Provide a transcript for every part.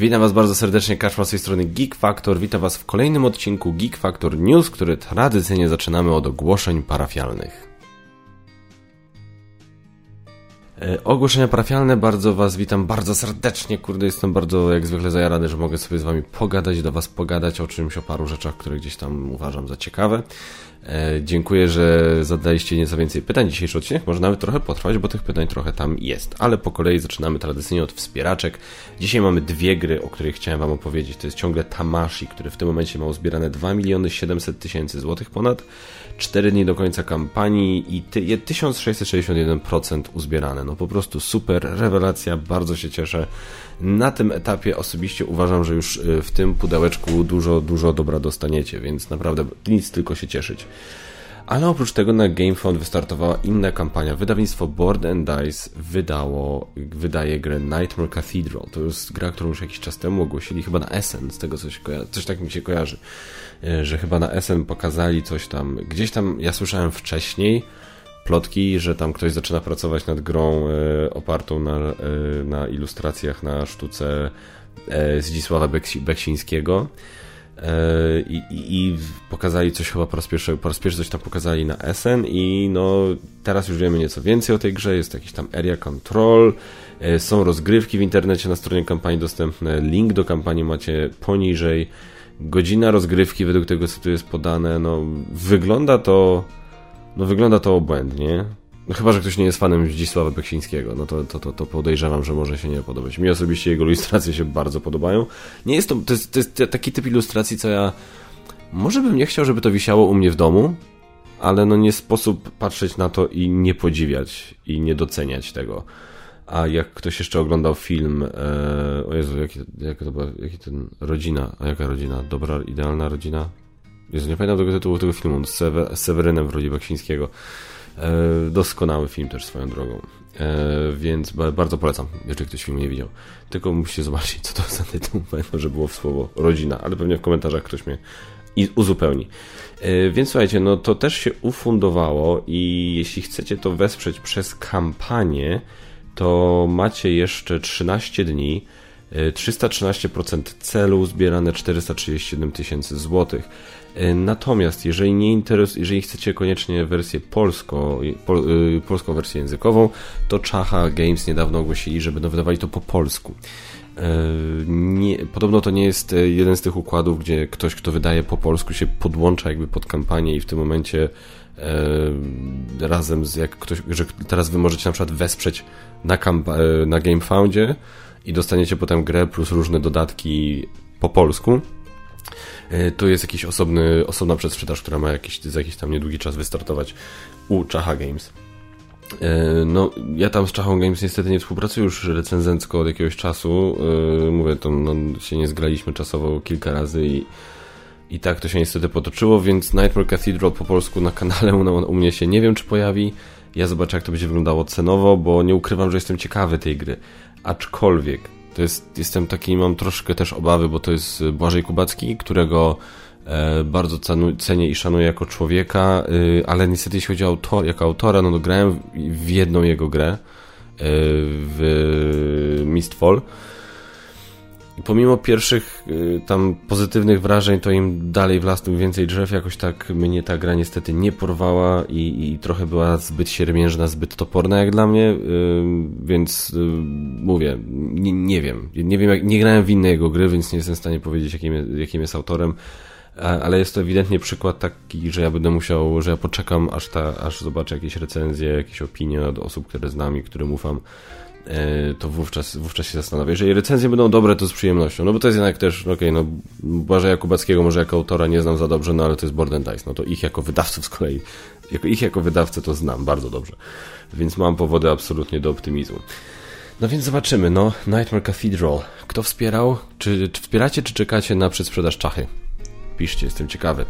Witam Was bardzo serdecznie, Kaszma z tej strony Geek Factor. Witam Was w kolejnym odcinku Geek Factor News, który tradycyjnie zaczynamy od ogłoszeń parafialnych. Ogłoszenia parafialne, bardzo Was witam bardzo serdecznie, kurde, jestem bardzo jak zwykle zajarany, że mogę sobie z Wami pogadać, do Was pogadać o czymś, o paru rzeczach, które gdzieś tam uważam za ciekawe. E, dziękuję, że zadaliście nieco więcej pytań. Dzisiejszy odcinek może nawet trochę potrwać, bo tych pytań trochę tam jest. Ale po kolei zaczynamy tradycyjnie od wspieraczek. Dzisiaj mamy dwie gry, o których chciałem Wam opowiedzieć. To jest ciągle Tamashi, który w tym momencie ma uzbierane 2 miliony 700 tysięcy złotych ponad. 4 dni do końca kampanii i 1661% uzbierane. No po prostu super, rewelacja, bardzo się cieszę. Na tym etapie osobiście uważam, że już y, w tym pudełeczku dużo, dużo dobra dostaniecie, więc naprawdę nic tylko się cieszyć. Ale oprócz tego na GameFound wystartowała inna kampania. Wydawnictwo Board and Dice wydało, wydaje grę Nightmare Cathedral. To jest gra, którą już jakiś czas temu ogłosili, chyba na Essen, z tego coś, coś tak mi się kojarzy, y, że chyba na Essen pokazali coś tam. Gdzieś tam ja słyszałem wcześniej, plotki, że tam ktoś zaczyna pracować nad grą e, opartą na, e, na ilustracjach na sztuce e, Zdzisława Beksińskiego. I, pokazali coś chyba po raz pierwszy, po raz pierwszy coś tam pokazali na SN i no teraz już wiemy nieco więcej o tej grze, jest jakiś tam area control, są rozgrywki w internecie na stronie kampanii dostępne, link do kampanii macie poniżej, godzina rozgrywki według tego co tu jest podane, no wygląda to no wygląda to obłędnie. No chyba, że ktoś nie jest fanem Zdzisława Beksińskiego, no to, to, to, to podejrzewam, że może się nie podobać. Mi osobiście jego ilustracje się bardzo podobają. Nie jest to, to jest, to jest taki typ ilustracji, co ja może bym nie chciał, żeby to wisiało u mnie w domu, ale no nie sposób patrzeć na to i nie podziwiać i nie doceniać tego. A jak ktoś jeszcze oglądał film, e, o Jezu, jaki, to była, jaki ten, rodzina, a jaka rodzina? Dobra, idealna rodzina? Jezu, nie pamiętam tego tytułu tego filmu, z, Sewer, z Sewerynem w roli Baksińskiego. E, doskonały film też swoją drogą. E, więc bardzo polecam, jeżeli ktoś film nie widział. Tylko musicie zobaczyć, co to za tytuł. Pamiętam, że było w słowo rodzina, ale pewnie w komentarzach ktoś mnie i uzupełni. E, więc słuchajcie, no to też się ufundowało i jeśli chcecie to wesprzeć przez kampanię, to macie jeszcze 13 dni 313% celu, zbierane 437 tysięcy złotych. E, natomiast jeżeli nie interes, jeżeli chcecie koniecznie wersję polską, pol, y, polską wersję językową, to Czacha Games niedawno ogłosili, że będą wydawali to po polsku. E, nie, podobno to nie jest e, jeden z tych układów, gdzie ktoś, kto wydaje po polsku, się podłącza jakby pod kampanię i w tym momencie e, razem z jak ktoś, że teraz wy możecie na przykład wesprzeć na, na GameFoundzie i dostaniecie potem grę plus różne dodatki po polsku. E, to jest jakiś osobny, osobna przedsprzedaż, która ma jakiś, za jakiś tam niedługi czas wystartować u Czacha Games. E, no, ja tam z Czachą Games niestety nie współpracuję już recenzencko od jakiegoś czasu. E, mówię, to no, się nie zgraliśmy czasowo kilka razy i, i tak to się niestety potoczyło, więc Nightmare Cathedral po polsku na kanale u, u mnie się nie wiem, czy pojawi. Ja zobaczę, jak to będzie wyglądało cenowo, bo nie ukrywam, że jestem ciekawy tej gry. Aczkolwiek to jest, jestem taki, mam troszkę też obawy, bo to jest Błażej Kubacki, którego e, bardzo cenię i szanuję jako człowieka, y, ale niestety jeśli chodzi o autor, jako autora, no grałem w, w jedną jego grę, y, w Mistfall, i pomimo pierwszych y, tam pozytywnych wrażeń, to im dalej w las, tym więcej drzew. Jakoś tak mnie ta gra niestety nie porwała i, i trochę była zbyt siermiężna, zbyt toporna jak dla mnie, y, więc y, mówię, nie, nie, wiem. Nie wiem, jak, nie grałem w inne jego gry, więc nie jestem w stanie powiedzieć, jakim, jakim jest autorem ale jest to ewidentnie przykład taki, że ja będę musiał, że ja poczekam, aż, ta, aż zobaczę jakieś recenzje, jakieś opinie od osób, które znam i którym ufam, to wówczas, wówczas się zastanowię. Jeżeli recenzje będą dobre, to z przyjemnością. No bo to jest jednak też, no okej, okay, no Błażeja Kubackiego może jako autora nie znam za dobrze, no ale to jest Dice. No to ich jako wydawców z kolei, jako, ich jako wydawcę to znam bardzo dobrze. Więc mam powody absolutnie do optymizmu. No więc zobaczymy, no Nightmare Cathedral. Kto wspierał? Czy, czy wspieracie, czy czekacie na przedsprzedaż czachy? Piszcie, jestem ciekawy.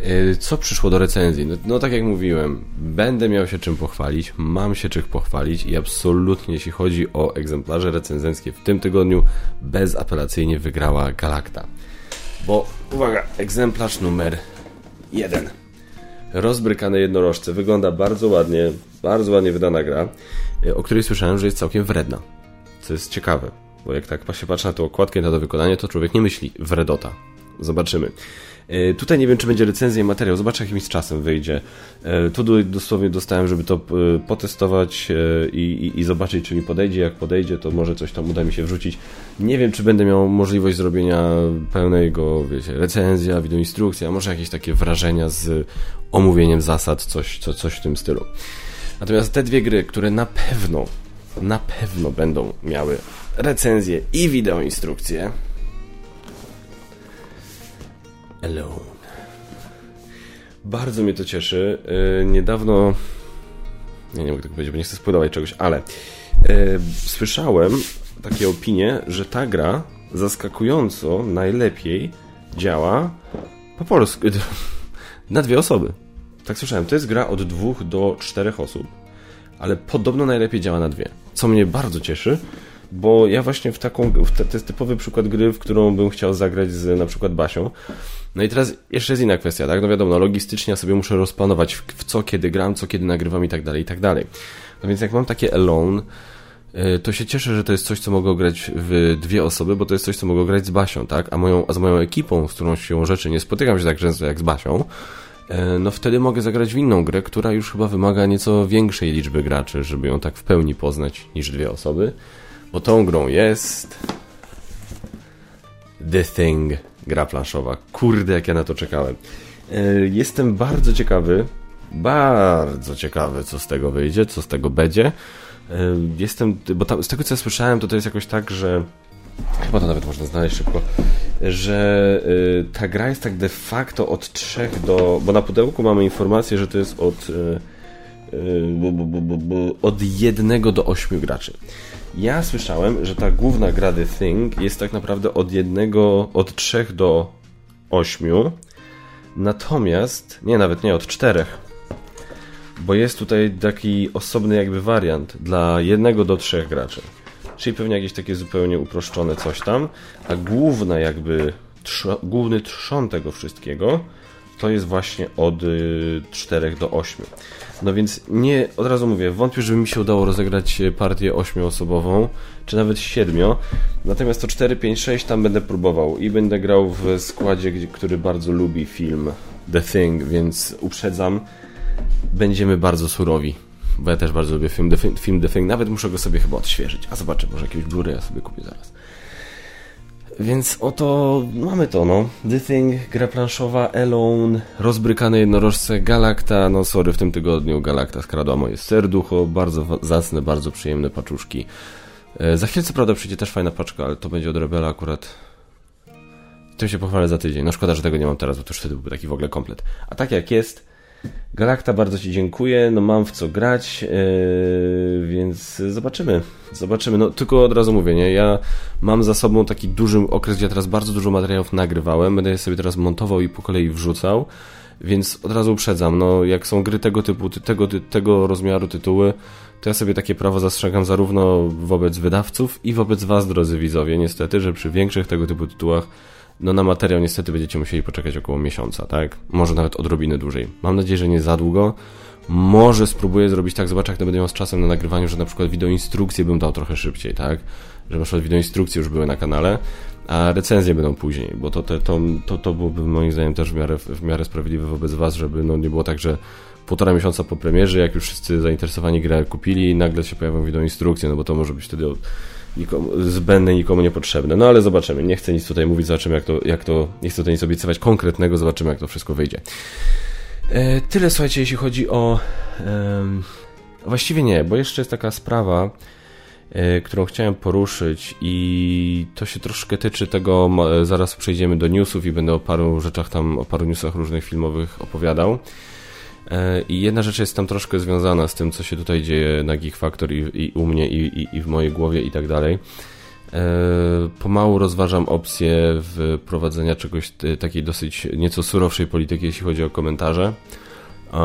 E, co przyszło do recenzji? No, no, tak jak mówiłem, będę miał się czym pochwalić, mam się czym pochwalić i absolutnie jeśli chodzi o egzemplarze recenzenckie w tym tygodniu bezapelacyjnie wygrała Galacta. Bo uwaga, egzemplarz numer jeden. Rozbrykane jednorożce. Wygląda bardzo ładnie, bardzo ładnie wydana gra, e, o której słyszałem, że jest całkiem wredna. Co jest ciekawe bo jak tak się patrzy na tę okładkę na to wykonanie, to człowiek nie myśli w Redota. Zobaczymy. E, tutaj nie wiem, czy będzie recenzja i materiał. Zobaczę, jak mi z czasem wyjdzie. E, tu dosłownie dostałem, żeby to e, potestować i, i, i, zobaczyć, czy mi podejdzie. Jak podejdzie, to może coś tam uda mi się wrzucić. Nie wiem, czy będę miał możliwość zrobienia pełnego, wiecie, recenzja, wideoinstrukcja, może jakieś takie wrażenia z omówieniem zasad, coś, co, coś w tym stylu. Natomiast te dwie gry, które na pewno, na pewno będą miały recenzję i wideoinstrukcję, Alone. Bardzo mnie to cieszy. Yy, niedawno. Nie, nie mogę tego powiedzieć, bo nie chcę spoilować czegoś, ale yy, słyszałem takie opinie, że ta gra zaskakująco najlepiej działa po polsku. Na dwie osoby. Tak słyszałem. To jest gra od dwóch do czterech osób, ale podobno najlepiej działa na dwie. Co mnie bardzo cieszy, bo ja właśnie w taką, w te, to jest typowy przykład gry, w którą bym chciał zagrać z na przykład Basią. No i teraz jeszcze jest inna kwestia, tak? No wiadomo, logistycznie ja sobie muszę rozplanować w, w co, kiedy gram, co, kiedy nagrywam i tak dalej, i tak dalej. No więc jak mam takie alone, y, to się cieszę, że to jest coś, co mogę grać w dwie osoby, bo to jest coś, co mogę grać z Basią, tak? A, moją, a z moją ekipą, z którą się rzeczy nie spotykam się tak często jak z Basią, y, no wtedy mogę zagrać w inną grę, która już chyba wymaga nieco większej liczby graczy, żeby ją tak w pełni poznać niż dwie osoby. Bo tą grą jest... The Thing, gra planszowa. Kurde, jak ja na to czekałem. E, jestem bardzo ciekawy, bardzo ciekawy, co z tego wyjdzie, co z tego będzie. E, jestem, bo tam, z tego co ja słyszałem, to to jest jakoś tak, że chyba to nawet można znaleźć szybko, że y, ta gra jest tak de facto od 3 do. Bo na pudełku mamy informację, że to jest od. Od 1 do 8 graczy. Ja słyszałem, że ta główna gra The Thing jest tak naprawdę od jednego, od trzech do ośmiu. Natomiast, nie, nawet nie, od czterech. Bo jest tutaj taki osobny jakby wariant dla jednego do trzech graczy. Czyli pewnie jakieś takie zupełnie uproszczone coś tam. A główna jakby, główny trzon tego wszystkiego to jest właśnie od y, 4 do 8. No więc nie, od razu mówię, wątpię, żeby mi się udało rozegrać partię 8-osobową, czy nawet 7. Natomiast to 4, 5, 6 tam będę próbował i będę grał w składzie, który bardzo lubi film The Thing, więc uprzedzam, będziemy bardzo surowi. Bo ja też bardzo lubię film The, film The Thing, nawet muszę go sobie chyba odświeżyć. A zobaczę, może jakiegoś Blu-ray ja sobie kupię zaraz. Więc oto mamy to, no. The Thing, gra planszowa, Alone, rozbrykane jednorożce, Galacta, no sorry, w tym tygodniu Galacta skradła moje serducho, bardzo zacne, bardzo przyjemne paczuszki. E, za chwilę co prawda przyjdzie też fajna paczka, ale to będzie od Rebela akurat. Tym się pochwalę za tydzień. No szkoda, że tego nie mam teraz, bo to już wtedy byłby taki w ogóle komplet. A tak jak jest, Galakta, bardzo Ci dziękuję. No mam w co grać, yy, więc zobaczymy. Zobaczymy. No tylko od razu mówię, nie? Ja mam za sobą taki duży okres, gdzie ja teraz bardzo dużo materiałów nagrywałem. Będę je sobie teraz montował i po kolei wrzucał. Więc od razu uprzedzam, no jak są gry tego typu, tego, tego rozmiaru tytuły, to ja sobie takie prawo zastrzegam zarówno wobec wydawców i wobec Was, drodzy widzowie, niestety, że przy większych tego typu tytułach no na materiał niestety będziecie musieli poczekać około miesiąca, tak? Może nawet odrobinę dłużej. Mam nadzieję, że nie za długo. Może spróbuję zrobić tak, zobaczę jak to będę miał z czasem na nagrywaniu, że na przykład wideoinstrukcje bym dał trochę szybciej, tak? Że na przykład wideoinstrukcje już były na kanale, a recenzje będą później, bo to, to, to, to, to byłoby moim zdaniem też w miarę, w miarę sprawiedliwe wobec Was, żeby no nie było tak, że półtora miesiąca po premierze, jak już wszyscy zainteresowani grę kupili, nagle się pojawią wideoinstrukcje, no bo to może być wtedy nikomu, zbędne, nikomu niepotrzebne. No ale zobaczymy. Nie chcę nic tutaj mówić, zobaczymy jak to, jak to nie chcę tutaj nic obiecywać konkretnego, zobaczymy jak to wszystko wyjdzie. E, tyle słuchajcie, jeśli chodzi o... E, właściwie nie, bo jeszcze jest taka sprawa, e, którą chciałem poruszyć i to się troszkę tyczy tego, zaraz przejdziemy do newsów i będę o paru rzeczach tam, o paru newsach różnych filmowych opowiadał. E, I jedna rzecz jest tam troszkę związana z tym, co się tutaj dzieje na Geek Factor i, i u mnie, i, i, i, w mojej głowie i tak dalej. E, pomału rozważam opcję wprowadzenia czegoś takiej dosyć nieco surowszej polityki, jeśli chodzi o komentarze. E,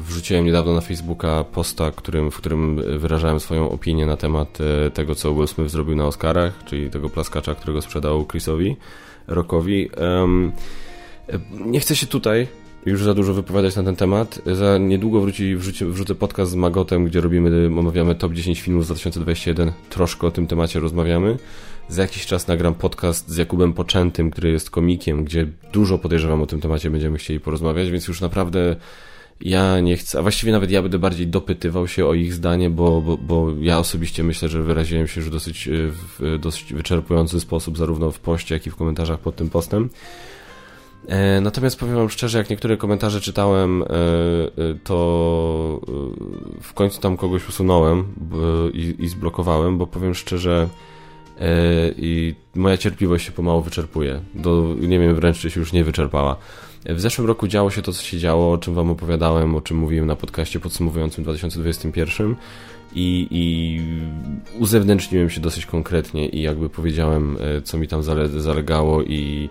wrzuciłem niedawno na Facebooka posta, którym, w którym wyrażałem swoją opinię na temat tego, co Will Smith zrobił na Oscarach, czyli tego plaskacza, którego sprzedał Chrisowi, Rockowi. Nie chcę się tutaj już za dużo wypowiadać na ten temat. Za niedługo wróci, wrzuci, wrzucę podcast z Magotem, gdzie robimy, omawiamy top 10 filmów z 2021. Troszkę o tym temacie rozmawiamy. Za jakiś czas nagram podcast z Jakubem Poczętym, który jest komikiem, gdzie dużo podejrzewam o tym temacie będziemy chcieli porozmawiać, więc już naprawdę ja nie chcę, a właściwie nawet ja będę bardziej dopytywał się o ich zdanie, bo, bo, bo ja osobiście myślę, że wyraziłem się już dosyć, w dosyć wyczerpujący sposób, zarówno w poście, jak i w komentarzach pod tym postem. E, natomiast powiem wam szczerze, jak niektóre komentarze czytałem, e, e, to w końcu tam kogoś usunąłem i, zblokowałem, bo powiem szczerze, i moja cierpliwość się pomału wyczerpuje. Do, nie wiem wręcz, czy się już nie wyczerpała. W zeszłym roku działo się to, co się działo, o czym wam opowiadałem, o czym mówiłem na podcaście podsumowującym 2021 i, i uzewnętrzniłem się dosyć konkretnie i jakby powiedziałem, co mi tam zalegało i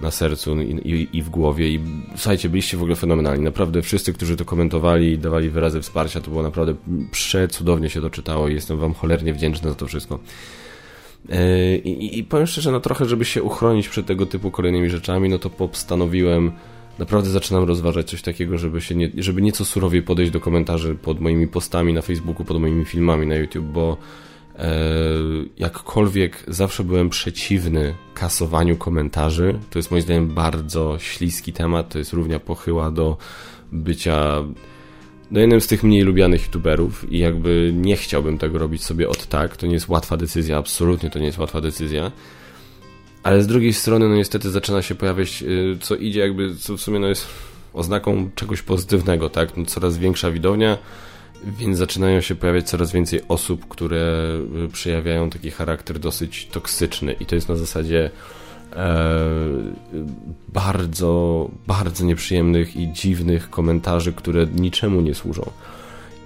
na sercu i, i, i, w głowie i słuchajcie, byliście w ogóle fenomenalni. Naprawdę wszyscy, którzy to komentowali i dawali wyrazy wsparcia, to było naprawdę przecudownie się to czytało i jestem wam cholernie wdzięczny za to wszystko. E, I, I powiem szczerze, no trochę, żeby się uchronić przed tego typu kolejnymi rzeczami, no to postanowiłem, naprawdę zaczynam rozważać coś takiego, żeby się nie, żeby nieco surowiej podejść do komentarzy pod moimi postami na Facebooku, pod moimi filmami na YouTube, bo jakkolwiek zawsze byłem przeciwny kasowaniu komentarzy. To jest moim zdaniem bardzo śliski temat. To jest równia pochyła do bycia no jednym z tych mniej lubianych youtuberów i jakby nie chciałbym tego robić sobie od tak. To nie jest łatwa decyzja, absolutnie to nie jest łatwa decyzja. Ale z drugiej strony, no niestety zaczyna się pojawiać, y, co idzie jakby, co w sumie no jest oznaką czegoś pozytywnego, tak? No coraz większa widownia, więc zaczynają się pojawiać coraz więcej osób, które y, przejawiają taki charakter dosyć toksyczny i to jest na zasadzie e, bardzo, bardzo nieprzyjemnych i dziwnych komentarzy, które niczemu nie służą.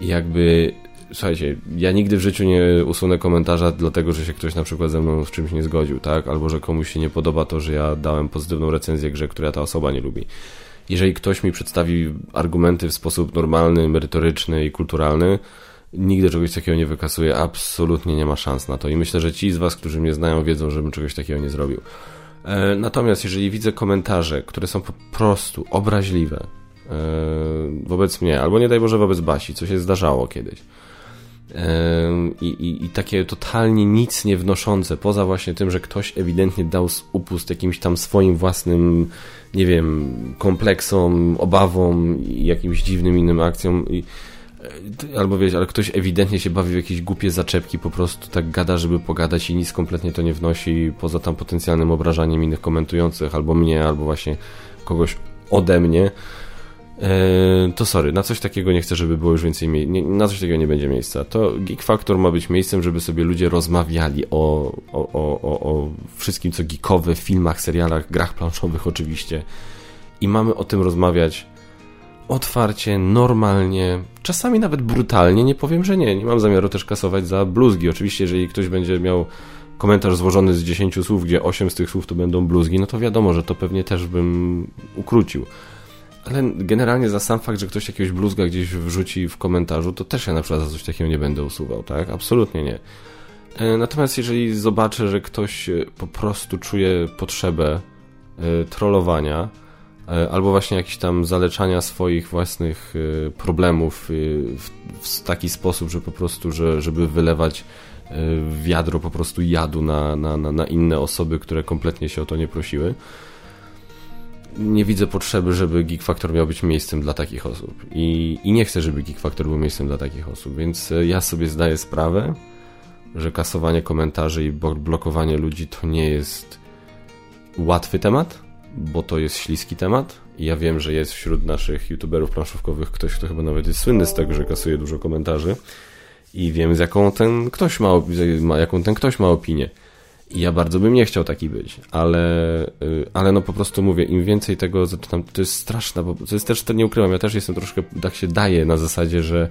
I jakby, słuchajcie, ja nigdy w życiu nie usunę komentarza dlatego, że się ktoś na przykład ze mną z czymś nie zgodził, tak? Albo że komuś się nie podoba to, że ja dałem pozytywną recenzję grze, która ta osoba nie lubi jeżeli ktoś mi przedstawi argumenty w sposób normalny, merytoryczny i kulturalny, nigdy czegoś takiego nie wykasuje, absolutnie nie ma szans na to. I myślę, że ci z Was, którzy mnie znają, wiedzą, żebym czegoś takiego nie zrobił. E, natomiast jeżeli widzę komentarze, które są po prostu obraźliwe e, wobec mnie, albo nie daj Boże wobec Basi, co się zdarzało kiedyś, i, i, i, takie totalnie nic nie wnoszące, poza właśnie tym, że ktoś ewidentnie dał upust jakimś tam swoim własnym, nie wiem, kompleksom, obawom i jakimś dziwnym innym akcjom. I, e, albo wiesz, ale ktoś ewidentnie się bawi w jakieś głupie zaczepki, po prostu tak gada, żeby pogadać i nic kompletnie to nie wnosi, poza tam potencjalnym obrażaniem innych komentujących, albo mnie, albo właśnie kogoś ode mnie to sorry, na coś takiego nie chcę, żeby było już więcej miejsca. Na coś takiego nie będzie miejsca. To Geek Factor ma być miejscem, żeby sobie ludzie rozmawiali o, o, o, o wszystkim, co geekowe, filmach, serialach, grach planszowych oczywiście. I mamy o tym rozmawiać otwarcie, normalnie, czasami nawet brutalnie. Nie powiem, że nie. Nie mam zamiaru też kasować za bluzgi. Oczywiście, jeżeli ktoś będzie miał komentarz złożony z 10 słów, gdzie 8 z tych słów to będą bluzgi, no to wiadomo, że to pewnie też bym ukrócił. Ale generalnie za sam fakt, że ktoś jakiegoś bluzga gdzieś wrzuci w komentarzu, to też ja na przykład za coś takiego nie będę usuwał, tak? Absolutnie nie. E, natomiast jeżeli zobaczę, że ktoś e, po prostu czuje potrzebę e, trollowania, albo właśnie jakiś tam zaleczania swoich własnych problemów w, taki sposób, że po prostu, że, żeby wylewać wiadro po prostu jadu na, na, na inne osoby, które kompletnie się o to nie prosiły, nie widzę potrzeby, żeby Geek Factor miał być miejscem dla takich osób. I, I nie chcę, żeby Geek Factor był miejscem dla takich osób, więc e, ja sobie zdaję sprawę, że kasowanie komentarzy i blokowanie ludzi to nie jest łatwy temat, bo to jest śliski temat. I ja wiem, że jest wśród naszych youtuberów planszówkowych ktoś, kto chyba nawet jest słynny z tego, że kasuje dużo komentarzy. I wiem, z jaką ten ktoś ma, jaką ten ktoś ma opinię. Ja bardzo bym nie chciał taki być, ale, y, ale no po prostu mówię, im więcej tego zaczynam, to jest straszne, bo to jest też, to nie ukrywam, ja też jestem troszkę, tak się daje na zasadzie, że,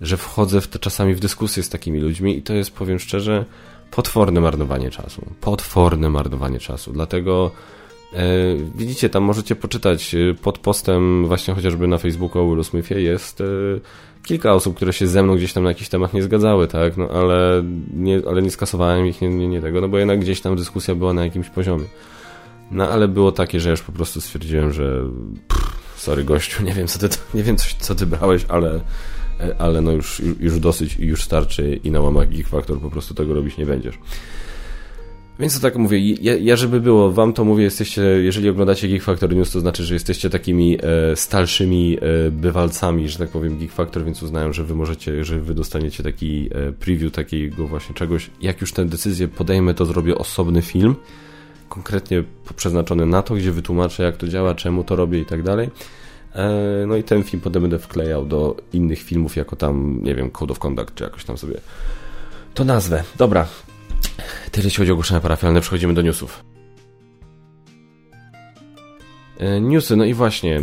że wchodzę w to czasami w dyskusję z takimi ludźmi i to jest, powiem szczerze, potworne marnowanie czasu. Potworne marnowanie czasu. Dlatego widzicie, tam możecie poczytać y, pod postem właśnie chociażby na Facebooku o Willu Smithie jest e, kilka osób, które się ze mną gdzieś tam na jakiś temat nie zgadzały, tak, no ale nie, ale nie skasowałem ich, nie, nie, nie tego, no bo jednak gdzieś tam dyskusja była na jakimś poziomie. No ale było takie, że już po prostu stwierdziłem, że pff, sorry gościu, nie wiem co ty, nie wiem coś, co ty brałeś, ale, ale no już, już dosyć i już starczy i na łamach Geek Factor po prostu tego robić nie będziesz. Więc to tak mówię, ja, ja, żeby było, wam to mówię, jesteście, jeżeli oglądacie Geek Factor News, to znaczy, że jesteście takimi e, e, bywalcami, że tak powiem, Geek Factor, więc uznają, że wy możecie, że wy dostaniecie taki e, preview takiego właśnie czegoś. Jak już tę decyzję podejmę, to zrobię osobny film, konkretnie przeznaczony na to, gdzie wytłumaczę, jak to działa, czemu to robię i tak dalej. E, no i ten film potem będę wklejał do innych filmów, jako tam, nie wiem, Code of Conduct, czy jakoś tam sobie to nazwę. Dobra, Tyle jeśli chodzi o ogłoszenia parafialne, przechodzimy do newsów. E, newsy, no i właśnie, e,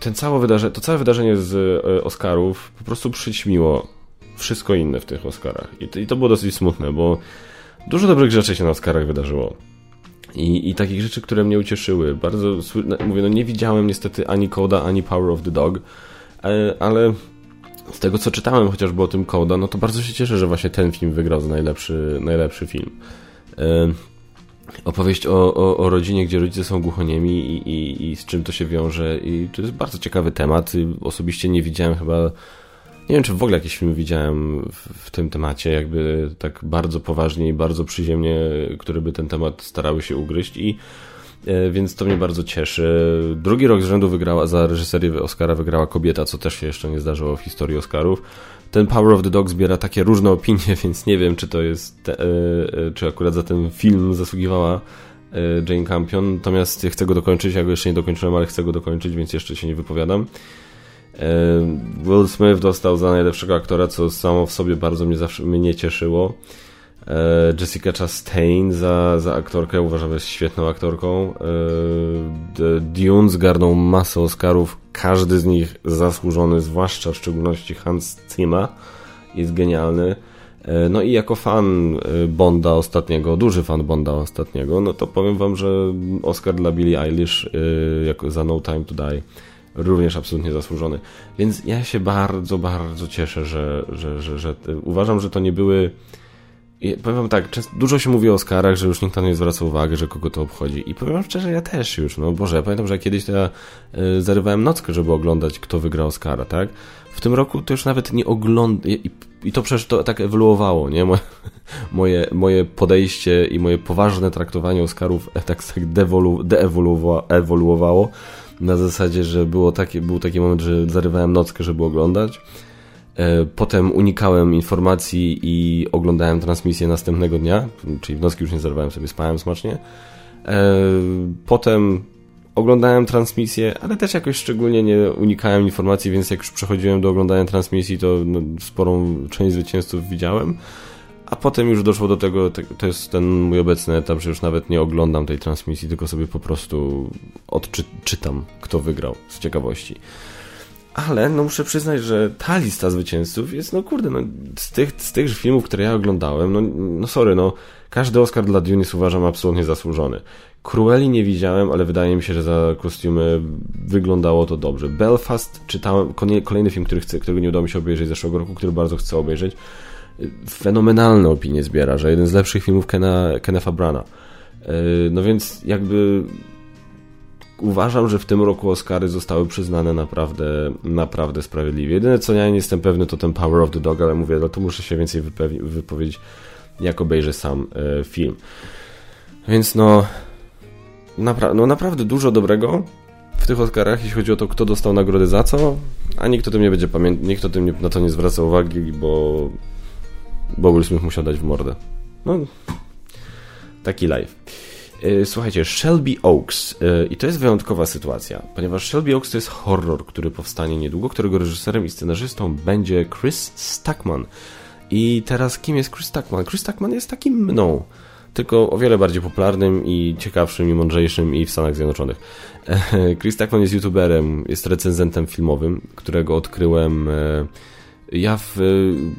ten całe to całe wydarzenie z e, Oscarów po prostu przyćmiło wszystko inne w tych Oscarach. I to, było dosyć smutne, bo dużo dobrych rzeczy się na Oscarach wydarzyło. I, I takich rzeczy, które mnie ucieszyły. Bardzo, mówię, no nie widziałem niestety ani Coda, ani Power of the Dog, ale z tego co czytałem chociażby o tym Koda, no to bardzo się cieszę, że właśnie ten film wygrał za najlepszy, najlepszy film. Yy, opowieść o, o, o, rodzinie, gdzie rodzice są głuchoniemi i, i, i, z czym to się wiąże. I to jest bardzo ciekawy temat. Osobiście nie widziałem chyba. Nie wiem, czy w ogóle jakieś filmy widziałem w, tym temacie, jakby tak bardzo poważnie i bardzo przyziemnie, które by ten temat starały się ugryźć. I więc to mnie bardzo cieszy. Drugi rok z rzędu wygrała, za reżyserię Oscara wygrała kobieta, co też się jeszcze nie zdarzyło w historii Oscarów. Ten Power of the Dog zbiera takie różne opinie, więc nie wiem, czy to jest, te, e, e, czy akurat za ten film zasługiwała Jane Campion, natomiast chcę go dokończyć, ja go jeszcze nie dokończyłem, ale chcę go dokończyć, więc jeszcze się nie wypowiadam. Will Smith dostał za najlepszego aktora, co samo w sobie bardzo mnie zawsze mnie cieszyło. E, Jessica Chastain za, za aktorkę uważam, jest świetną aktorką. E, Dune zgarnął masę Oscarów, każdy z nich zasłużony, zwłaszcza w szczególności Hans Zimmer jest genialny. E, no i jako fan Bonda ostatniego, duży fan Bonda ostatniego, no to powiem wam, że Oscar dla Billie Eilish jako za No Time to Die również absolutnie zasłużony. Więc ja się bardzo, bardzo cieszę, że, że, że, że uważam, że to nie były powiem wam tak, dużo się mówi o Oscarach, że już nikt na nie zwraca uwagi, że kogo to obchodzi. I powiem wam szczerze, ja też już, no Boże, ja pamiętam, że kiedyś to ja y, zarywałem nockę, żeby oglądać, kto wygra Oscara, tak? W tym roku to już nawet nie oglądam, i, i, to przecież to tak ewoluowało, nie? Moje, moje, podejście i moje poważne traktowanie Oscarów tak, tak deewoluowało na zasadzie, że było taki, był taki moment, że zarywałem nockę, żeby oglądać potem unikałem informacji i oglądałem transmisję następnego dnia, czyli w już nie zerwałem sobie, spałem smacznie. E, potem oglądałem transmisję, ale też jakoś szczególnie nie unikałem informacji, więc jak już przechodziłem do oglądania transmisji, to no, sporą część zwycięzców widziałem. A potem już doszło do tego, to jest ten mój obecny etap, że już nawet nie oglądam tej transmisji, tylko sobie po prostu odczytam, kto wygrał z ciekawości. Ale no muszę przyznać, że ta lista zwycięzców jest, no kurde, no, z, tych, z tych filmów, które ja oglądałem, no, no sorry, no każdy Oscar dla Dune jest uważam absolutnie zasłużony. Cruelli nie widziałem, ale wydaje mi się, że za kostiumy wyglądało to dobrze. Belfast czytałem, kolejny film, który chcę, którego nie udało mi się obejrzeć zeszłego roku, który bardzo chcę obejrzeć. Fenomenalne opinie zbiera, że jeden z lepszych filmów Kena, Kennetha Brana. Yy, no więc jakby uważam, że w tym roku Oscary zostały przyznane naprawdę, naprawdę sprawiedliwie. Jedyne co ja nie jestem pewny to ten Power of the Dog, ale mówię, no to muszę się więcej wypowiedzieć, jak obejrzę sam e, film. Więc no, napra no naprawdę dużo dobrego w tych Oscarach, jeśli chodzi o to, kto dostał nagrody za co, a nikt o tym nie będzie pamiętał, nikt o tym nie, na to nie zwraca uwagi, bo bo Will Smith musiał dać w mordę. No, taki live. E, słuchajcie, Shelby Oaks e, i to jest wyjątkowa sytuacja, ponieważ Shelby Oaks to jest horror, który powstanie niedługo, którego reżyserem i scenarzystą będzie Chris Stackman. I teraz kim jest Chris Stackman? Chris Stackman jest takim mną, tylko o wiele bardziej popularnym i ciekawszym i mądrzejszym i w Stanach Zjednoczonych. Chris Stackman jest youtuberem, jest recenzentem filmowym, którego odkryłem ja w,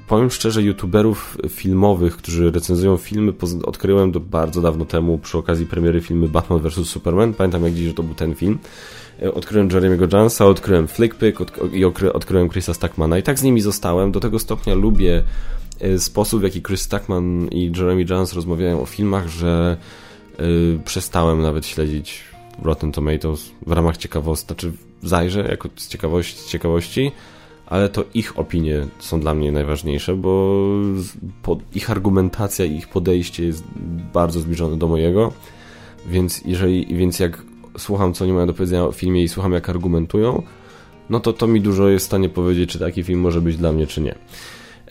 powiem szczerze, youtuberów filmowych, którzy recenzują filmy, odkryłem do bardzo dawno temu przy okazji premiery filmu Batman vs. Superman. Pamiętam jak dziś, że to był ten film. E, odkryłem Jeremy'ego Jonesa, odkryłem Flickpick od, i odkryłem Chrisa Stackmana i tak z nimi zostałem. Do tego stopnia lubię e, sposób, w jaki Chris Stackman i Jeremy Jones rozmawiają o filmach, że przestałem nawet śledzić Rotten Tomatoes w ramach ciekawosти, znaczy zajrzę jako z ciekawości, z ciekawości, ale to ich opinie są dla mnie najważniejsze, bo ich argumentacja i ich podejście jest bardzo zbliżone do mojego, więc jeżeli, więc jak słucham, co oni mają do powiedzenia o filmie i słucham, jak argumentują, no to to mi dużo jest w stanie powiedzieć, czy taki film może być dla mnie, czy nie.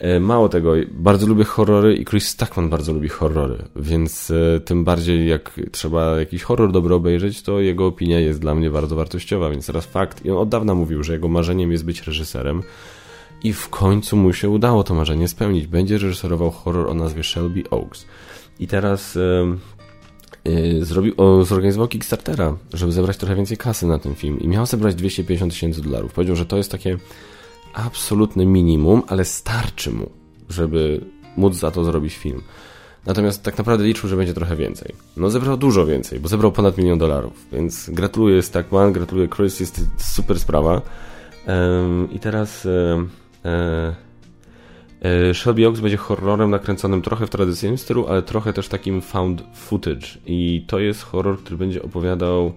E, mało tego, bardzo lubię horrory i Chris Stackman bardzo lubi horrory, więc e, tym bardziej jak trzeba jakiś horror dobry obejrzeć, to jego opinia jest dla mnie bardzo wartościowa, więc teraz fakt, i on od dawna mówił, że jego marzeniem jest być reżyserem i w końcu mu się udało to marzenie spełnić. Będzie reżyserował horror o nazwie Shelby Oaks. I teraz yy, zrobił, o, zorganizował Kickstartera, żeby zebrać trochę więcej kasy na ten film i miał zebrać 250 tysięcy dolarów. Powiedział, że to jest takie absolutne minimum, ale starczy mu, żeby móc za to zrobić film. Natomiast tak naprawdę liczył, że będzie trochę więcej. No zebrał dużo więcej, bo zebrał ponad milion dolarów, więc gratuluję Stackman, gratuluję Chris, jest super sprawa. Um, I teraz um, Shelby Oaks będzie horrorem nakręconym trochę w tradycyjnym stylu, ale trochę też takim found footage. I to jest horror, który będzie opowiadał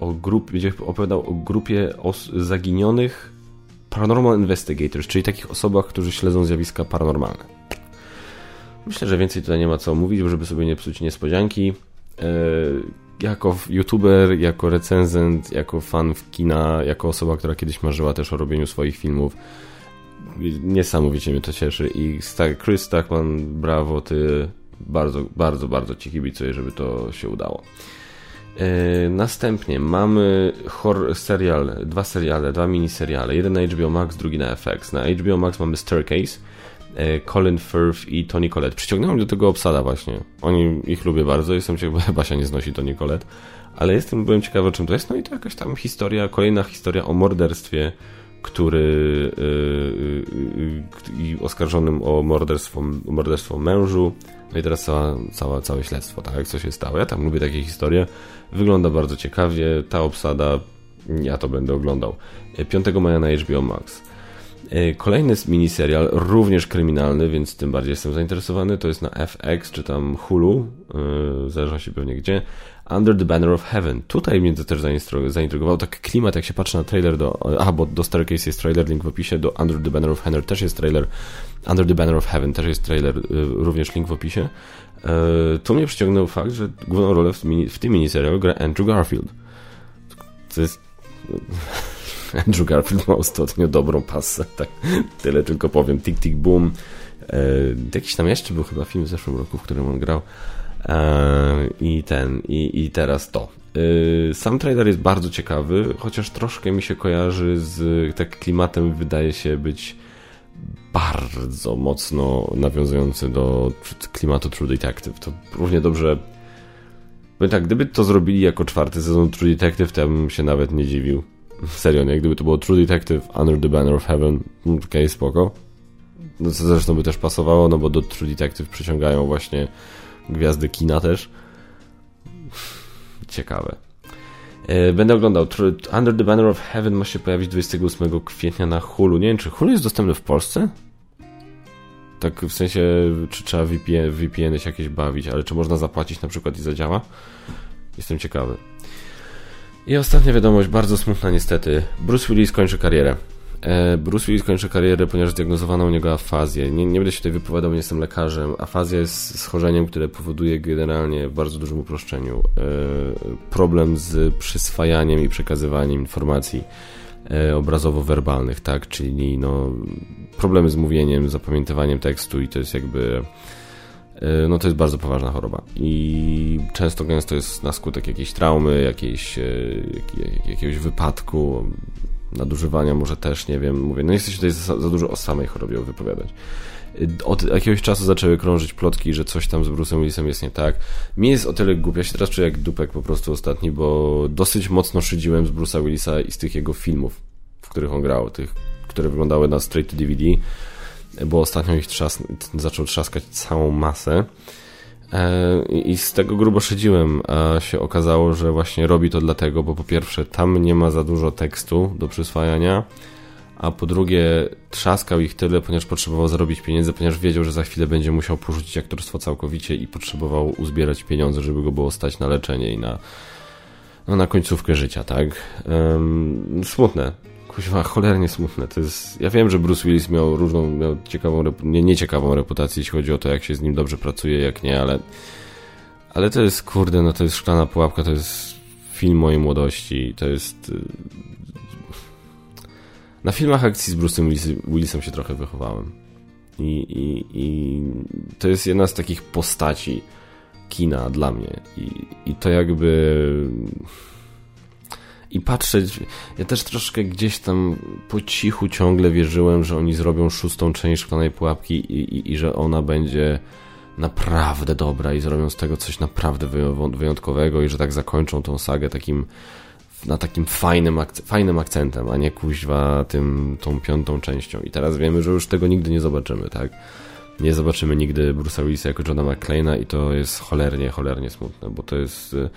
o grupie, będzie opowiadał o grupie zaginionych paranormal investigators, czyli takich osobach, którzy śledzą zjawiska paranormalne. Myślę, że więcej tutaj nie ma co mówić, żeby sobie nie psuć niespodzianki. E, jako youtuber, jako recenzent, jako fan w kina, jako osoba, która kiedyś marzyła też o robieniu swoich filmów, niesamowicie mnie to cieszy i Chris Stackman, brawo, ty bardzo, bardzo, bardzo ci kibicuję, żeby to się udało. E, następnie mamy horror serial, dwa seriale, dwa miniseriale. Jeden na HBO Max, drugi na FX. Na HBO Max mamy Staircase, e, Colin Firth i Tony Collette. Przyciągnąłem do tego obsada właśnie. Oni ich lubię bardzo. Jestem ciekawy, chyba się nie znosi Tony Collette. Ale jestem, byłem ciekawy, czym to jest. No i to jakaś tam historia, kolejna historia o morderstwie, który yy, yy, oskarżonym o morderstwo, morderstwo mężu. No i teraz cała, cała, całe śledztwo, tak? Co się stało. Ja tam lubię takie historie. Wygląda bardzo ciekawie. Ta obsada, ja to będę oglądał. 5 maja na HBO Max. E, kolejny miniserial, również kryminalny, więc tym bardziej jestem zainteresowany. To jest na FX czy tam Hulu, yy, zależy się pewnie gdzie. Under the Banner of Heaven. Tutaj mnie to też zaintrygował. Tak klimat, jak się patrzy na trailer do... A, bo do Staircase jest trailer, link w opisie. Do Under the Banner of Heaven też jest trailer. Under the Banner of Heaven też jest trailer, yy, również link w opisie. E, tu mnie przyciągnął fakt, że główną rolę w, mini, w tym miniserialu gra Andrew Garfield. To jest... Andrew Garfield ma ostatnio dobrą pasę, tak tyle tylko powiem. Tick, tick, boom. E, jakiś tam jeszcze był chyba film w zeszłym roku, w którym on grał. E, I ten, i, i teraz to. E, sam trailer jest bardzo ciekawy, chociaż troszkę mi się kojarzy z tak klimatem, wydaje się być bardzo mocno nawiązujący do klimatu True Detective. To równie dobrze. Bo tak, gdyby to zrobili jako czwarty sezon True Detective, to ja bym się nawet nie dziwił. Serio, nie? Gdyby to było True Detective Under the Banner of Heaven, okej, okay, spoko. No co zresztą by też pasowało, no bo do True Detective przyciągają właśnie gwiazdy kina też. Ciekawe. E, będę oglądał. Under the Banner of Heaven ma się pojawić 28 kwietnia na Hulu. Nie wiem, czy Hulu jest dostępny w Polsce? Tak w sensie, czy trzeba VPN, VPN się jakieś bawić, ale czy można zapłacić na przykład i zadziała? Jestem ciekawy. I ostatnia wiadomość, bardzo smutna niestety. Bruce Willis kończy karierę. E, Bruce Willis kończy karierę, ponieważ zdiagnozowano u niego afazję. Nie, nie będę się tutaj wypowiadał, nie jestem lekarzem. Afazja jest schorzeniem, które powoduje generalnie w bardzo dużym uproszczeniu e, problem z przyswajaniem i przekazywaniem informacji e, obrazowo-werbalnych, tak? Czyli no, problemy z mówieniem, zapamiętywaniem tekstu i to jest jakby no to jest bardzo poważna choroba i często gęsto jest na skutek jakiejś traumy, jakiejś, jakiegoś wypadku, nadużywania może też, nie wiem, mówię, no nie chcę się tutaj za, za dużo o samej chorobie wypowiadać. Od jakiegoś czasu zaczęły krążyć plotki, że coś tam z Bruce'em Willisem jest nie tak. Mi jest o tyle głupia, ja się teraz czuję jak dupek po prostu ostatni, bo dosyć mocno szydziłem z Bruce'a Willisa i z tych jego filmów, w których on grał, tych, które wyglądały na straight to DVD, bo ostatnio ich trzas zaczął trzaskać całą masę. E, I z tego grubo szydziłem, a się okazało, że właśnie robi to dlatego, bo po pierwsze tam nie ma za dużo tekstu do przyswajania, a po drugie trzaskał ich tyle, ponieważ potrzebował zarobić pieniędzy, ponieważ wiedział, że za chwilę będzie musiał porzucić aktorstwo całkowicie i potrzebował uzbierać pieniądze, żeby go było stać na leczenie i na, no, na końcówkę życia, tak? Um, smutne. Kuźwa, cholernie smutne. To jest... Ja wiem, że Bruce Willis miał różną, miał ciekawą, nie, nieciekawą reputację, jeśli chodzi o to, jak się z nim dobrze pracuje, jak nie, ale ale to jest, kurde, no to jest szklana pułapka, to jest film mojej młodości, to jest... Y, na filmach akcji z Bruce'em Willisem się trochę wychowałem. I, i, I to jest jedna z takich postaci kina dla mnie. I, i to jakby i patrzeć. Ja też troszkę gdzieś tam po cichu ciągle wierzyłem, że oni zrobią szóstą część szklanej pułapki i, i, i że ona będzie naprawdę dobra i zrobią z tego coś naprawdę wyjątkowego i że tak zakończą tą sagę takim na takim fajnym, akc fajnym akcentem, a nie kuźwa tym, tą piątą częścią. I teraz wiemy, że już tego nigdy nie zobaczymy, tak? Nie zobaczymy nigdy Bruce'a Willisa jako Johna McClane'a i to jest cholernie, cholernie smutne, bo to jest y,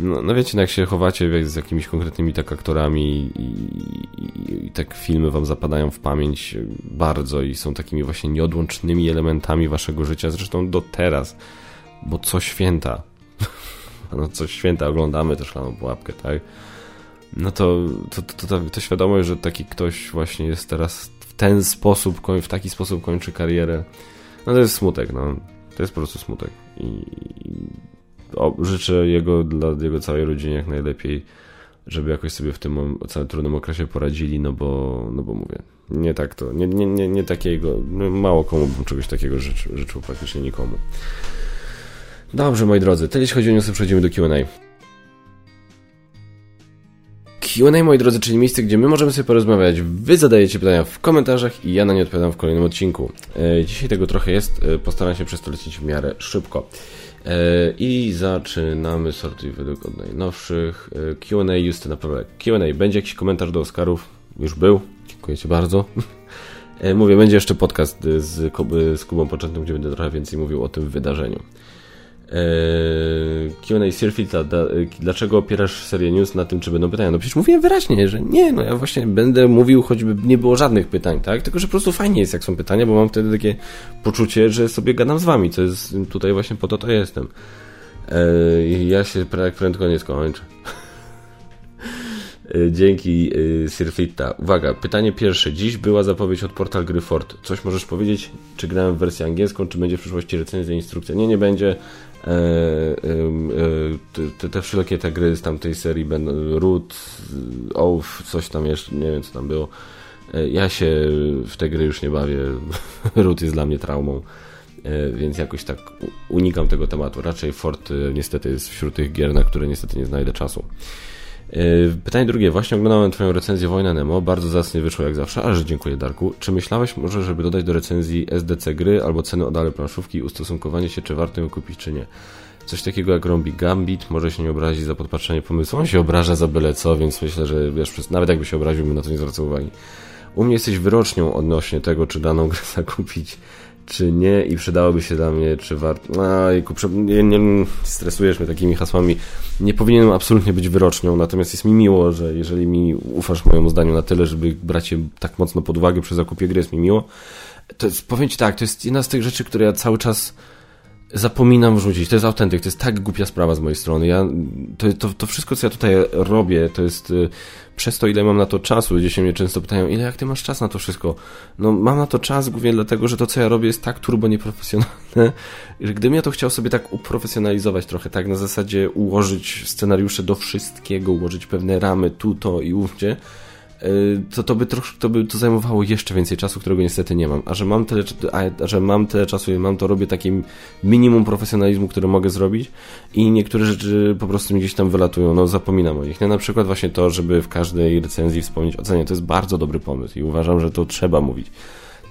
no, no wiecie, no jak się chowacie z jakimiś konkretnymi tak aktorami i, i, i, tak filmy wam zapadają w pamięć bardzo i są takimi właśnie nieodłącznymi elementami waszego życia, zresztą do teraz, bo co święta, no co święta oglądamy też szklaną pułapkę, tak? No to, to, to, to, to świadomość, że taki ktoś właśnie jest teraz w ten sposób, w taki sposób kończy karierę, no to jest smutek, no. To jest po prostu smutek. I, o, życzę jego dla jego całej rodzinie jak najlepiej, żeby jakoś sobie w tym całym trudnym okresie poradzili, no bo, no bo mówię, nie tak to, nie, nie, nie, nie takiego, no mało komu bym czegoś takiego życzył, życzył praktycznie nikomu. Dobrze, moi drodzy, tyle jeśli chodzi o newsy, przechodzimy do Q&A. Q&A, moi drodzy, czyli miejsce, gdzie my możemy sobie porozmawiać. Wy zadajecie pytania w komentarzach i ja na nie odpowiadam w kolejnym odcinku. E, dzisiaj tego trochę jest, e, postaram się przez to lecieć w miarę szybko. E, I zaczynamy sortuj według od najnowszych. E, QA Justyna Pawelek. QA. Będzie jakiś komentarz do Oscarów? Już był. Dziękuję Ci bardzo. E, mówię, będzie jeszcze podcast z, z Kubą Poczętym, gdzie będę trochę więcej mówił o tym wydarzeniu. Eee, Q&A Sirfield, dlaczego opierasz serię news na tym, czy będą pytania? No przecież mówiłem wyraźnie, że nie, no ja właśnie będę mówił, choćby nie było żadnych pytań, tak? Tylko, że po prostu fajnie jest, jak są pytania, bo mam wtedy takie poczucie, że sobie gadam z wami, co jest tutaj właśnie po to to jestem. Eee, ja się jak prędko nie skończę. Dzięki Sirfitta. Uwaga, pytanie pierwsze. Dziś była zapowiedź od Portal Gryford. Coś możesz powiedzieć? Czy grałem w wersję angielską, czy będzie w przyszłości recenzja, instrukcja? Nie, nie będzie. E, e, te, te wszelkie te gry z tamtej serii będą Root, Oath, coś tam jeszcze, nie wiem co tam było. E, ja się w te gry już nie bawię. Root jest dla mnie traumą, więc jakoś tak unikam tego tematu. Raczej Fort niestety jest wśród tych gier, na które niestety nie znajdę czasu. E, pytanie drugie. Właśnie oglądałem Twoją recenzję Wojna Nemo. Bardzo zacnie wyszło jak zawsze, ale dziękuję Darku. Czy myślałeś może, żeby dodać do recenzji SDC gry albo ceny odale planszówki i ustosunkowanie się, czy warto ją kupić, czy nie? Coś takiego jak Rombi Gambit, może się nie obrazi za podpatrzenie pomysłu. On się obraża za byle co, więc myślę, że wiesz, nawet jakby się obraził, bym na to nie zwracał uwagi. U mnie jesteś wyrocznią odnośnie tego, czy daną grę zakupić czy nie i przydałoby się dla mnie, czy warto... Ajku, nie, nie stresujesz mnie takimi hasłami. Nie powinienem absolutnie być wyrocznią, natomiast jest mi miło, że jeżeli mi ufasz mojemu zdaniu na tyle, żeby brać je tak mocno pod uwagę przy zakupie gry, jest mi miło. To jest, powiem Ci tak, to jest jedna z tych rzeczy, które ja cały czas zapominam wrzucić. To jest autentyk, to jest tak głupia sprawa z mojej strony. Ja, to, to, to wszystko, co ja tutaj robię, to jest y, przez to, ile mam na to czasu. Ludzie się mnie często pytają, ile jak ty masz czas na to wszystko? No, mam na to czas głównie dlatego, że to, co ja robię, jest tak turbo nieprofesjonalne, że gdybym ja to chciał sobie tak uprofesjonalizować trochę, tak na zasadzie ułożyć scenariusze do wszystkiego, ułożyć pewne ramy tu, to i ówdzie, to, to by troszkę to by to zajmowało jeszcze więcej czasu, którego niestety nie mam. A że mam tyle, a, że mam tyle czasu i mam to robię takim minimum profesjonalizmu, które mogę zrobić i niektóre rzeczy po prostu mi gdzieś tam wylatują, no zapominam o nich. No, na przykład właśnie to, żeby w każdej recenzji wspomnieć o cenie, to jest bardzo dobry pomysł i uważam, że to trzeba mówić.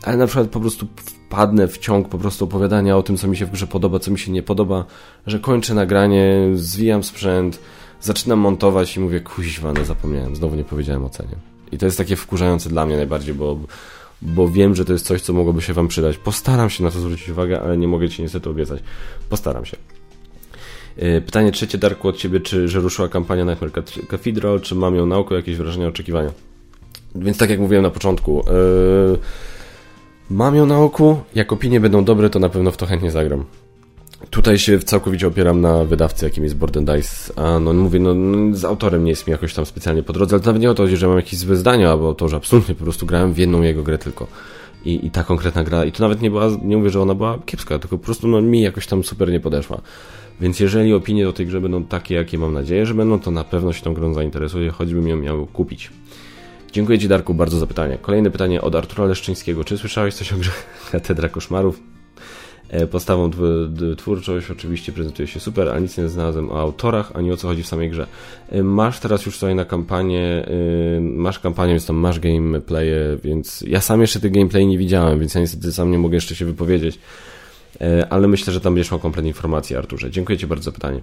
Ale na przykład po prostu wpadnę w ciąg po prostu opowiadania o tym, co mi się w grze podoba, co mi się nie podoba, że kończę nagranie, zwijam sprzęt, zaczynam montować i mówię, kuźwa, no zapomniałem, znowu nie powiedziałem o cenie. I to jest takie wkurzające dla mnie najbardziej, bo, bo wiem, że to jest coś, co mogłoby się Wam przydać. Postaram się na to zwrócić uwagę, ale nie mogę Ci niestety obiecać. Postaram się. E, pytanie trzecie, Darku, od Ciebie, czy że ruszyła kampania Nightmare Cathedral, czy mam ją nauką, jakieś wrażenia, oczekiwania? Więc tak jak mówiłem na początku, yy, mam ją na oku, jak opinie będą dobre, to na pewno w to chętnie zagram. Tutaj się całkowicie opieram na wydawcy, jakim jest Board Dice, a no mówię, no, z autorem nie jest mi jakoś tam specjalnie po drodze, ale nawet nie o to chodzi, że mam jakieś złe zdania, bo to, że absolutnie po prostu grałem w jedną jego grę tylko. I, I ta konkretna gra, i to nawet nie była, nie mówię, że ona była kiepska, tylko po prostu no, mi jakoś tam super nie podeszła. Więc jeżeli opinie do tej gry będą takie, jakie mam nadzieję, że będą, to na pewno się tą grą zainteresuje, choćbym ją miał kupić. Dziękuję Ci, Darku, bardzo za pytanie. Kolejne pytanie od Artura Leszczyńskiego. Czy słyszałeś coś o grze Katedra Koszmarów? E, Postawą twórczość oczywiście prezentuje się super, ale nic nie znalazłem o autorach, ani o co chodzi w samej grze. E, masz teraz już tutaj na kampanię, e, masz kampanię, więc tam masz gameplaye, więc ja sam jeszcze tych gameplay nie widziałem, więc ja niestety sam nie mogę jeszcze się wypowiedzieć, ale myślę, że tam będziesz miał kompletne informacje, Arturze. Dziękuję Ci bardzo za pytanie.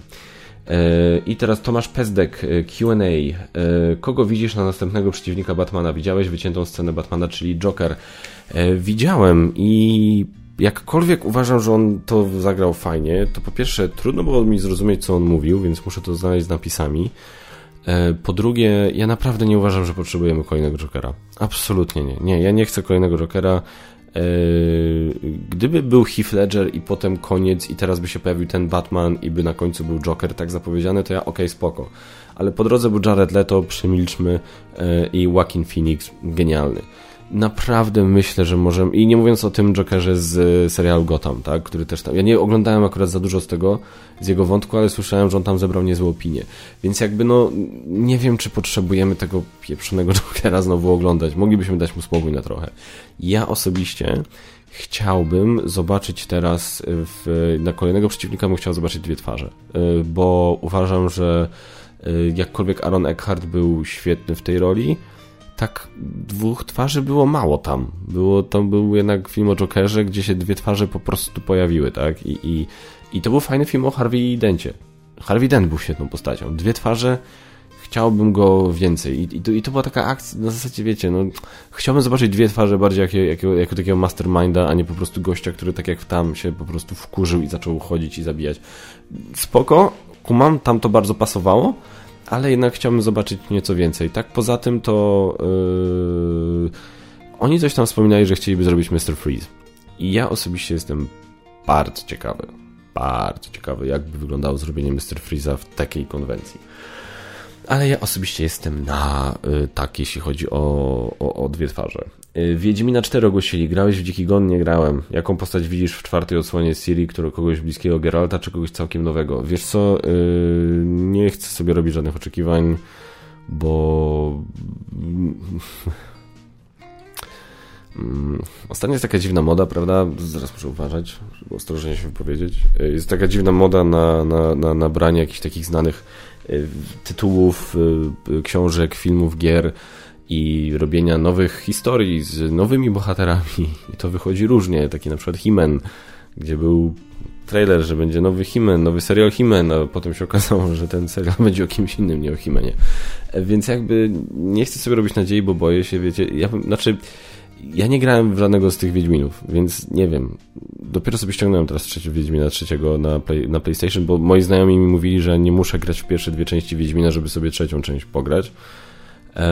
I teraz Tomasz Pezdek, QA. Kogo widzisz na następnego przeciwnika Batmana? Widziałeś wyciętą scenę Batmana, czyli Joker? Widziałem i jakkolwiek uważam, że on to zagrał fajnie, to po pierwsze trudno było mi zrozumieć, co on mówił, więc muszę to znaleźć z napisami. E, po drugie, ja naprawdę nie uważam, że potrzebujemy kolejnego Jokera. Absolutnie nie. Nie, ja nie chcę kolejnego Jokera. E, gdyby był Heath Ledger i potem koniec i teraz by się pojawił ten Batman i by na końcu był Joker tak zapowiedziany, to ja okej, okay, spoko. Ale po drodze był Jared Leto, przemilczmy e, i Joaquin Phoenix, genialny naprawdę myślę, że możemy. I nie mówiąc o tym Jokerze z e, serialu Gotham, tak, który też tam. Ja nie oglądałem akurat za dużo z tego, z jego wątku, ale słyszałem, że on tam zebrał niezłe opinie. Więc jakby no, nie wiem, czy potrzebujemy tego pieprzonego Jokera znowu oglądać. Moglibyśmy dać mu spokój na trochę. Ja osobiście chciałbym zobaczyć teraz w, na kolejnego przeciwnika bym chciał zobaczyć dwie twarze, e, bo uważam, że e, jakkolwiek Aaron Eckhart był świetny w tej roli, tak dwóch twarzy było mało tam. Było, to był jednak film o Jokerze, gdzie się dwie twarze po prostu pojawiły, tak? I, i, i to był fajny film o Harvey Dencie. Harvey Dent był świetną postacią. Dwie twarze, chciałbym go więcej. I, i, to, i to była taka akcja, na zasadzie wiecie, no, chciałbym zobaczyć dwie twarze bardziej jako, jako, jako takiego masterminda, a nie po prostu gościa, który tak jak tam się po prostu wkurzył i zaczął chodzić i zabijać. Spoko, kumam, tam to bardzo pasowało, ale jednak chciałbym zobaczyć nieco więcej. Tak poza tym to yy, oni coś tam wspominali, że chcieliby zrobić Mr. Freeze. I ja osobiście jestem bardzo ciekawy, bardzo ciekawy, jakby wyglądało zrobienie Mr. Freeza w takiej konwencji. Ale ja osobiście jestem na y, tak, jeśli chodzi o, o, o dwie twarze. Y, Wiedźmina 4 ogłosili. Grałeś w Dziki Gon? Nie grałem. Jaką postać widzisz w czwartej odsłonie Siri, którego kogoś bliskiego Geralta, czy kogoś całkiem nowego? Wiesz co, y, nie chcę sobie robić żadnych oczekiwań, bo... Mm, ostatnio jest taka dziwna moda, prawda? Zaraz muszę uważać, żeby ostrożnie się wypowiedzieć. Jest taka dziwna moda na, na, na, na branie jakichś takich znanych Y, tytułów y, książek, filmów, gier i robienia nowych historii z nowymi bohaterami. I to wychodzi różnie, taki na przykład He-Man, gdzie był trailer, że będzie nowy He-Man, nowy serial He-Man, a potem się okazało, że ten serial będzie o kimś innym, nie o He-Manie. E, więc jakby nie chcę sobie robić nadziei, bo boję się, wiecie, ja znaczy ja nie grałem w żadnego z tych Wiedźminów, więc nie wiem. Dopiero sobie ściągnąłem teraz trzeciego Wiedźmina trzeciego na, play, na PlayStation, bo moi znajomi mi mówili, że nie muszę grać w pierwsze dwie części Wiedźmina, żeby sobie trzecią część pograć. Eee,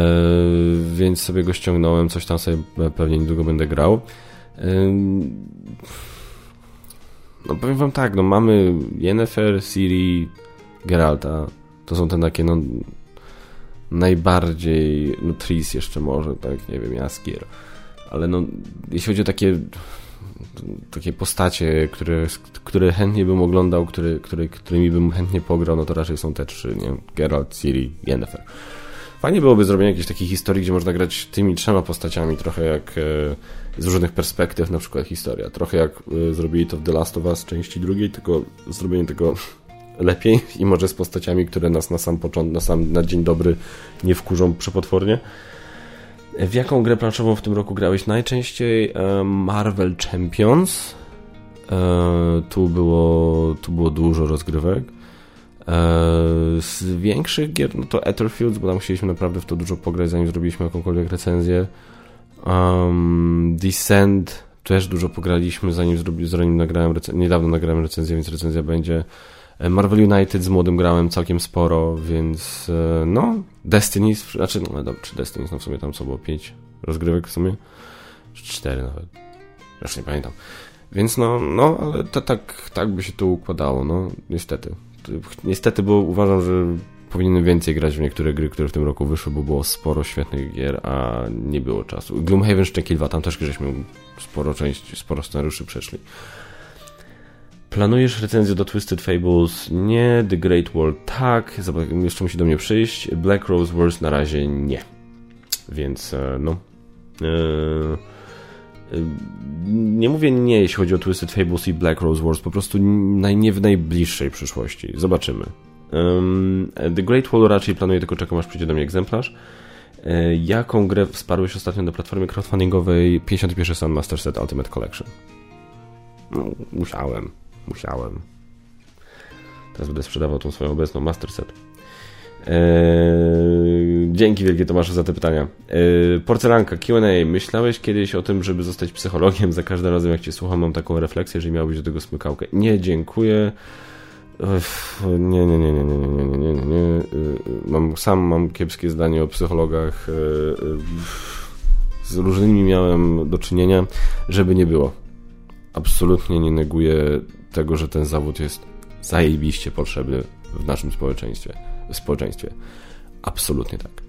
więc sobie go ściągnąłem, coś tam sobie pewnie niedługo będę grał. Eee, no powiem wam tak, no mamy Yennefer, Ciri, Geralta. To są te takie, no najbardziej, no Tris jeszcze może, tak, nie wiem, Jaskier ale no, jeśli chodzi o takie takie postacie, które, które chętnie bym oglądał, które, które, którymi bym chętnie pograł, no to raczej są te trzy, nie? Geralt, Ciri, Yennefer. Fajnie byłoby zrobienie jakiejś takiej historii, gdzie można grać tymi trzema postaciami, trochę jak e, z różnych perspektyw, na przykład historia. Trochę jak e, zrobili to w The Last of Us części drugiej, tylko zrobienie tego lepiej i może z postaciami, które nas na sam początek, na sam na dzień dobry nie wkurzą przepotwornie. W jaką grę planszową w tym roku grałeś najczęściej? E, Marvel Champions. Tu było, tu było dużo rozgrywek. E, z większych gier, no to Etherfields, bo tam chcieliśmy naprawdę w to dużo pograć, zanim zrobiliśmy jakąkolwiek recenzję. Um, Descent też dużo pograliśmy, zanim, zanim nagrałem niedawno nagrałem recenzję, więc recenzja będzie. Marvel United z młodym grałem całkiem sporo, więc no, Destiny, znaczy, no dobra, czy Destiny, no w sumie tam co było, pięć rozgrywek w sumie, czy cztery nawet, już nie pamiętam. Więc no, no ale to, tak, tak by się to układało, no niestety. Niestety, bo uważam, że powinienem więcej grać w niektóre gry, które w tym roku wyszły, bo było sporo świetnych gier, a nie było czasu. Gloomhaven Szczeki 2, tam też żeśmy sporo części, sporo scenariuszy przeszli. Planujesz recenzję do Twisted Fables? Nie. The Great Wall tak. Jeszcze musi do mnie przyjść. Black Rose Wars na razie nie. Więc e, no. Eee nie mówię nie, jeśli chodzi o Twisted Fables i Black Rose Wars, po prostu nie w najbliższej przyszłości. Zobaczymy. The Great Wall raczej planuję, tylko czekam aż przyjdzie do mnie egzemplarz. E, jaką grę wsparłeś ostatnio na platformie crowdfundingowej 51 Sun Master Set Ultimate Collection? No, musiałem. Musiałem. Teraz będę sprzedawał tą swoją obecną Master Set. Eee, dzięki wielkie Tomaszu za te pytania. Eee, porcelanka, Q&A. Myślałeś kiedyś o tym, żeby zostać psychologiem? Za każdym razem jak Cię słucham mam taką refleksję, że miałbyś do tego smykałkę. Nie, dziękuję. nie, nie, nie, nie, nie, nie, nie, nie, nie. Mam, sam mam kiepskie zdanie o psychologach. Z różnymi miałem do czynienia, żeby nie było. Absolutnie nie neguję tego, że ten zawód jest zajebiście potrzebny w naszym społeczeństwie w społeczeństwie. Absolutnie tak.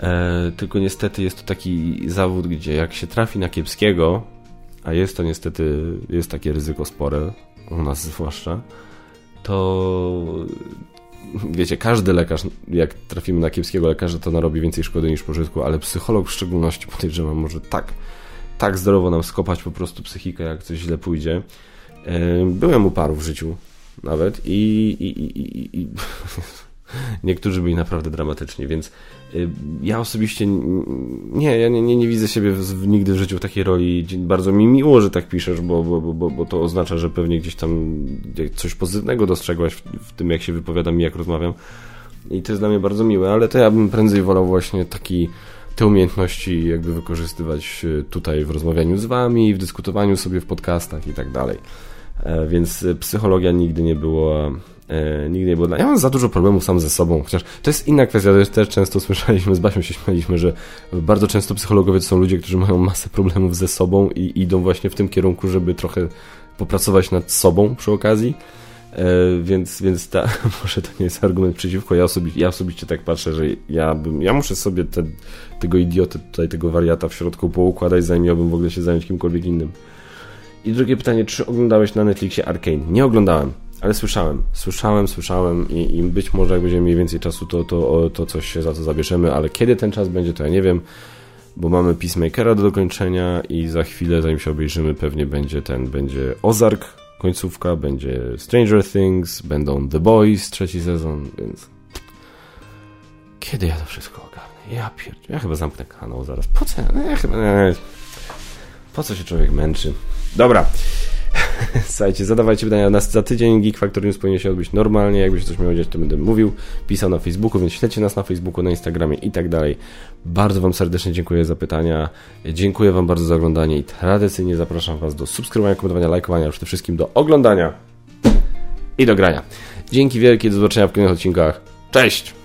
E, tylko niestety jest to taki zawód, gdzie jak się trafi na kiepskiego, a jest to niestety, jest takie ryzyko spore, u nas zwłaszcza, to wiecie, każdy lekarz, jak trafimy na kiepskiego lekarza, to narobi więcej szkody niż pożytku, ale psycholog w szczególności podejrzewam może tak, tak zdrowo nam skopać po prostu psychikę, jak coś źle pójdzie. E, byłem u paru w życiu nawet i, i, i, i Niektórzy byli naprawdę dramatyczni, więc y, ja osobiście nie, ja nie, nie, nie widzę siebie w, nigdy w życiu w takiej roli. Bardzo mi miło, że tak piszesz, bo, bo, bo, bo to oznacza, że pewnie gdzieś tam coś pozytywnego dostrzegłaś w, w tym, jak się wypowiadam i jak rozmawiam. I to jest dla mnie bardzo miłe, ale to ja bym prędzej wolał właśnie taki te umiejętności jakby wykorzystywać y, tutaj w rozmawianiu z wami, w dyskutowaniu sobie w podcastach i tak dalej. E, więc psychologia nigdy nie była E, nigdy nie było dla... Ja mam za dużo problemów sam ze sobą, chociaż to jest inna kwestia, też często słyszeliśmy, z Basią się śmialiśmy, że bardzo często psychologowie to są ludzie, którzy mają masę problemów ze sobą i idą właśnie w tym kierunku, żeby trochę popracować nad sobą przy okazji. E, więc, więc ta, może to nie jest argument przeciwko. Ja, osobi ja osobiście tak patrzę, że ja bym, ja muszę sobie te, tego idioty, tutaj tego wariata w środku poukładać, zanim miałbym w ogóle się zająć kimkolwiek innym. I drugie pytanie, czy oglądałeś na Netflixie Arkane? Nie oglądałem. Ale słyszałem, słyszałem, słyszałem i, i być może jak będziemy mieli więcej czasu, to, to, to coś się za to zabierzemy, ale kiedy ten czas będzie, to ja nie wiem, bo mamy Peacemakera do dokończenia i za chwilę, zanim się obejrzymy, pewnie będzie ten, będzie Ozark, końcówka, będzie Stranger Things, będą The Boys, trzeci sezon, więc kiedy ja to wszystko ogarnę? Ja pier... ja chyba zamknę kanał zaraz. Po co? Ja chyba... Po co się człowiek męczy? Dobra. Słuchajcie, zadawajcie pytania nas za tydzień. Geek Factor News powinien się odbyć normalnie. Jakby się coś miało dziać, to będę mówił, pisał na Facebooku, więc śledźcie nas na Facebooku, na Instagramie i tak dalej. Bardzo Wam serdecznie dziękuję za pytania. Dziękuję Wam bardzo za oglądanie i tradycyjnie zapraszam Was do subskrybowania, komentowania, lajkowania, przede wszystkim do oglądania i do grania. Dzięki wielkie, do zobaczenia w kolejnych odcinkach. Cześć!